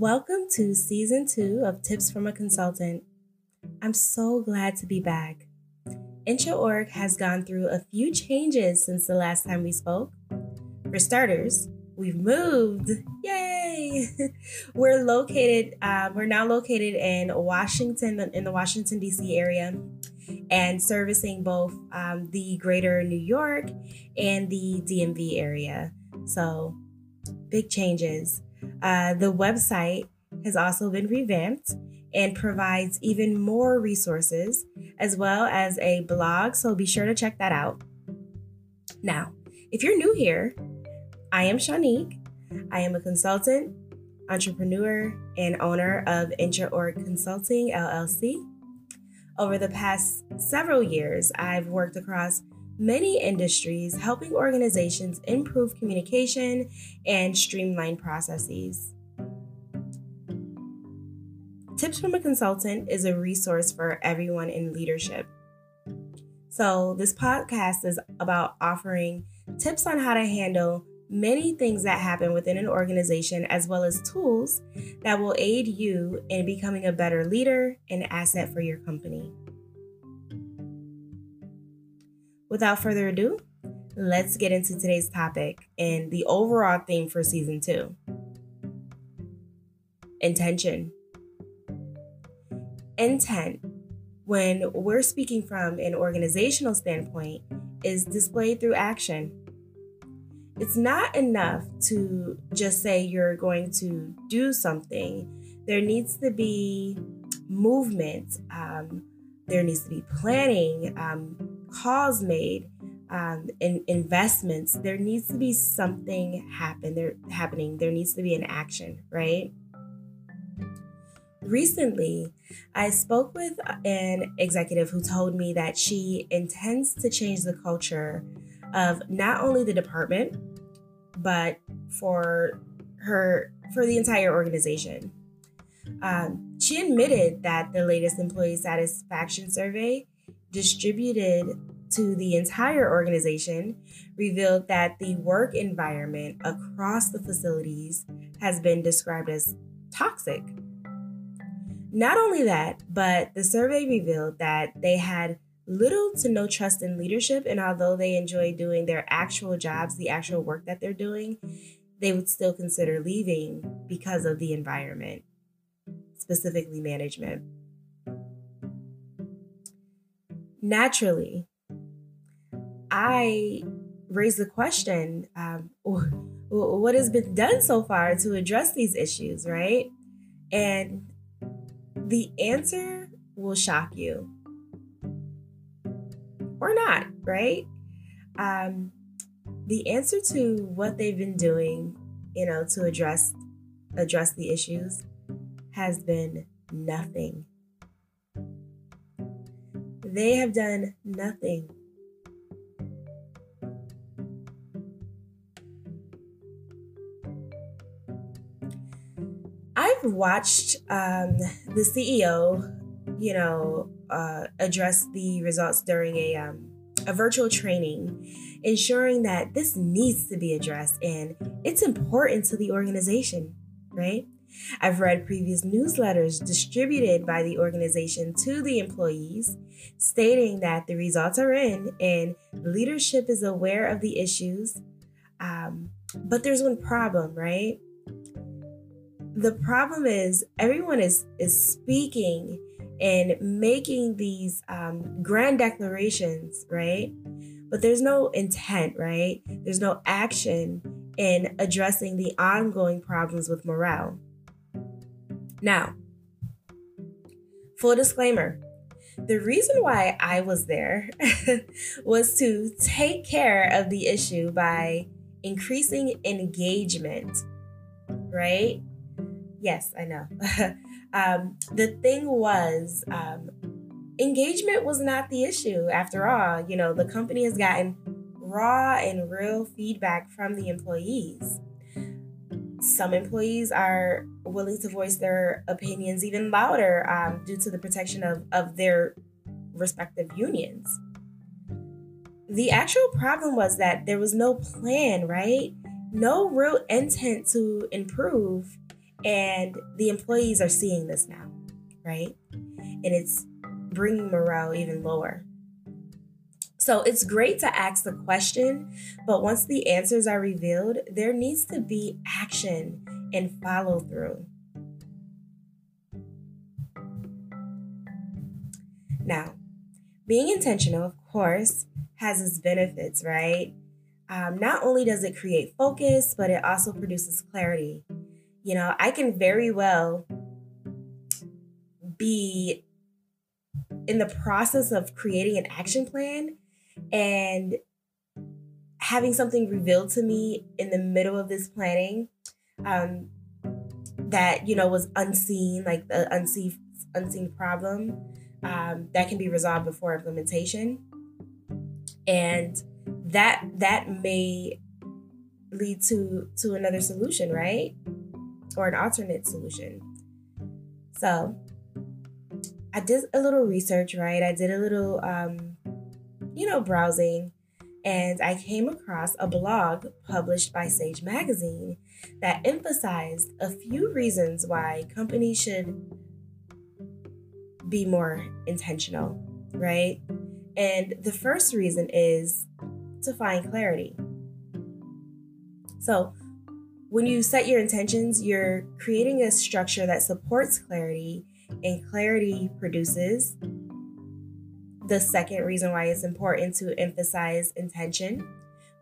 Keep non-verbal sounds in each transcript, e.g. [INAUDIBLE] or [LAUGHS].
Welcome to season two of Tips from a Consultant. I'm so glad to be back. IntraOrg has gone through a few changes since the last time we spoke. For starters, we've moved. Yay! [LAUGHS] we're located, uh, we're now located in Washington, in the Washington, D.C. area, and servicing both um, the greater New York and the DMV area. So, big changes. Uh, the website has also been revamped and provides even more resources as well as a blog, so be sure to check that out. Now, if you're new here, I am Shanique. I am a consultant, entrepreneur, and owner of IntraOrg Consulting LLC. Over the past several years, I've worked across many industries helping organizations improve communication and streamline processes. Tips from a Consultant is a resource for everyone in leadership. So, this podcast is about offering tips on how to handle many things that happen within an organization, as well as tools that will aid you in becoming a better leader and asset for your company. Without further ado, let's get into today's topic and the overall theme for season two intention. Intent, when we're speaking from an organizational standpoint, is displayed through action. It's not enough to just say you're going to do something. There needs to be movement. Um, there needs to be planning, um, calls made, um, in investments. There needs to be something happen. There happening. There needs to be an action, right? Recently, I spoke with an executive who told me that she intends to change the culture of not only the department, but for her for the entire organization. Um, she admitted that the latest employee satisfaction survey distributed to the entire organization revealed that the work environment across the facilities has been described as toxic. Not only that, but the survey revealed that they had little to no trust in leadership, and although they enjoy doing their actual jobs, the actual work that they're doing, they would still consider leaving because of the environment, specifically management. Naturally, I raised the question um, [LAUGHS] what has been done so far to address these issues, right? And the answer will shock you or not, right? Um, the answer to what they've been doing, you know, to address address the issues has been nothing. They have done nothing. I've watched um, the CEO, you know, uh, address the results during a um, a virtual training, ensuring that this needs to be addressed and it's important to the organization, right? I've read previous newsletters distributed by the organization to the employees stating that the results are in and leadership is aware of the issues. Um, but there's one problem, right? The problem is everyone is is speaking and making these um, grand declarations, right? But there's no intent, right? There's no action in addressing the ongoing problems with morale. Now, full disclaimer the reason why I was there [LAUGHS] was to take care of the issue by increasing engagement, right? Yes, I know. [LAUGHS] um, the thing was, um, engagement was not the issue after all. You know, the company has gotten raw and real feedback from the employees some employees are willing to voice their opinions even louder um, due to the protection of, of their respective unions. The actual problem was that there was no plan, right? No real intent to improve. And the employees are seeing this now, right? And it's bringing morale even lower. So it's great to ask the question, but once the answers are revealed, there needs to be action and follow through. Now, being intentional, of course, has its benefits, right? Um, not only does it create focus, but it also produces clarity. You know, I can very well be in the process of creating an action plan and having something revealed to me in the middle of this planning um, that you know was unseen like the unseen unseen problem um, that can be resolved before implementation. And that that may lead to to another solution right? Or an alternate solution. So i did a little research right? I did a little um, you know browsing and i came across a blog published by sage magazine that emphasized a few reasons why companies should be more intentional, right? And the first reason is to find clarity. So, when you set your intentions, you're creating a structure that supports clarity, and clarity produces the second reason why it's important to emphasize intention,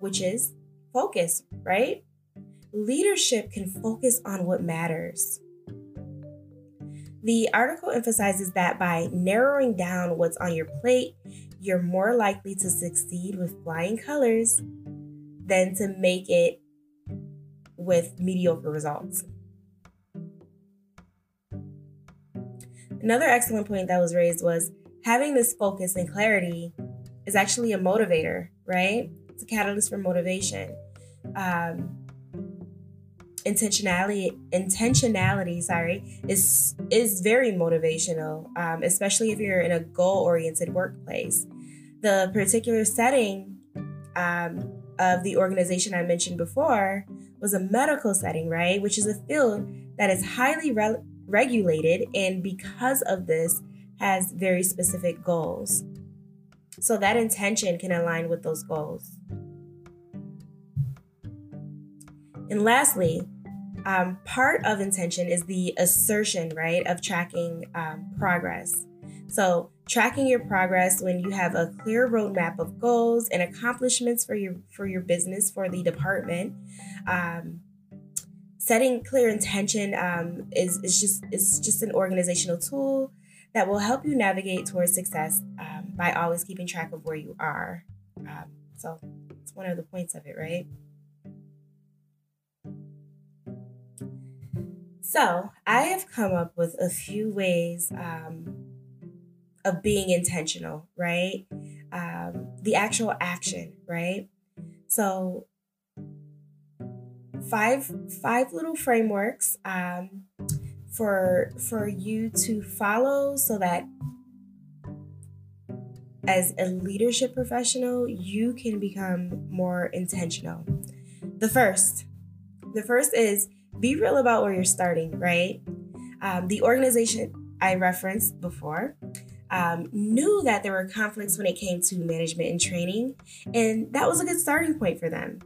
which is focus, right? Leadership can focus on what matters. The article emphasizes that by narrowing down what's on your plate, you're more likely to succeed with flying colors than to make it with mediocre results. Another excellent point that was raised was having this focus and clarity is actually a motivator, right? It's a catalyst for motivation. Um, intentionality intentionality sorry is is very motivational um, especially if you're in a goal-oriented workplace the particular setting um, of the organization i mentioned before was a medical setting right which is a field that is highly re- regulated and because of this has very specific goals so that intention can align with those goals and lastly, um, part of intention is the assertion, right, of tracking um, progress. So, tracking your progress when you have a clear roadmap of goals and accomplishments for your for your business for the department. Um, setting clear intention um, is, is just is just an organizational tool that will help you navigate towards success um, by always keeping track of where you are. Um, so, it's one of the points of it, right? So I have come up with a few ways um, of being intentional, right? Um, the actual action, right? So five five little frameworks um, for for you to follow so that as a leadership professional you can become more intentional. The first, the first is be real about where you're starting, right? Um, the organization I referenced before um, knew that there were conflicts when it came to management and training, and that was a good starting point for them.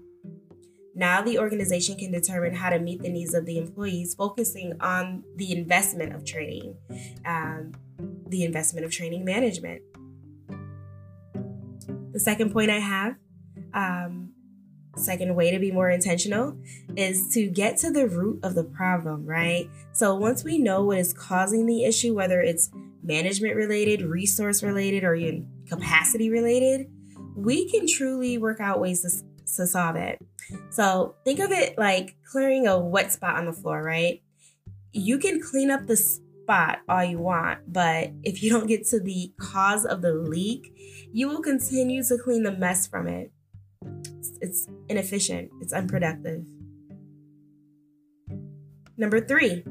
Now, the organization can determine how to meet the needs of the employees, focusing on the investment of training, um, the investment of training management. The second point I have um, second way to be more intentional is to get to the root of the problem, right? So once we know what is causing the issue, whether it's management related, resource related, or even capacity related, we can truly work out ways to, to solve it. So think of it like clearing a wet spot on the floor, right? You can clean up the spot all you want, but if you don't get to the cause of the leak, you will continue to clean the mess from it it's inefficient, it's unproductive. Number three,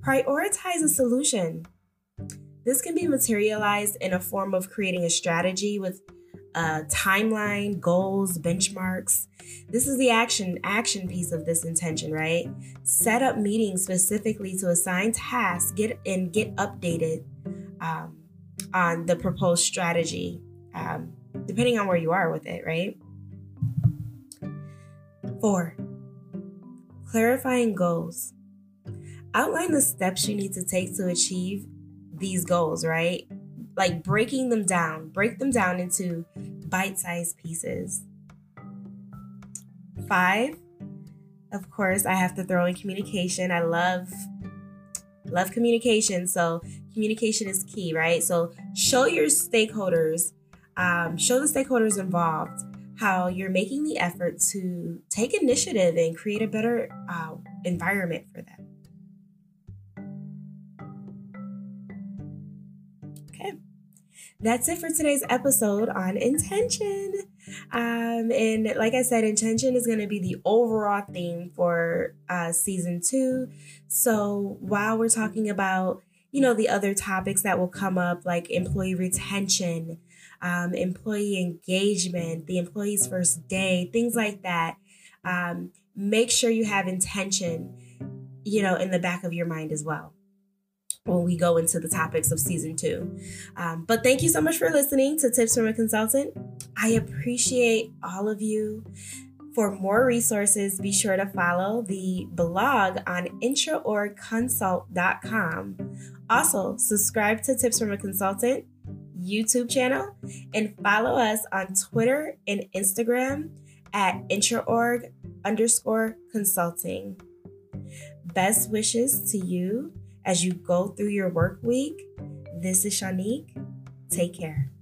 prioritize a solution. This can be materialized in a form of creating a strategy with a timeline, goals, benchmarks. This is the action action piece of this intention, right? Set up meetings specifically to assign tasks, get and get updated um, on the proposed strategy, um, depending on where you are with it, right? Four, clarifying goals. Outline the steps you need to take to achieve these goals, right? Like breaking them down, break them down into bite sized pieces. Five, of course, I have to throw in communication. I love love communication so communication is key right so show your stakeholders um, show the stakeholders involved how you're making the effort to take initiative and create a better uh, environment for them that's it for today's episode on intention. Um, and like I said, intention is going to be the overall theme for uh, season two. So while we're talking about, you know, the other topics that will come up, like employee retention, um, employee engagement, the employee's first day, things like that, um, make sure you have intention, you know, in the back of your mind as well when we go into the topics of season two. Um, but thank you so much for listening to Tips from a Consultant. I appreciate all of you. For more resources, be sure to follow the blog on intraorgconsult.com. Also, subscribe to Tips from a Consultant YouTube channel and follow us on Twitter and Instagram at intraorg underscore consulting. Best wishes to you as you go through your work week. This is Shanique. Take care.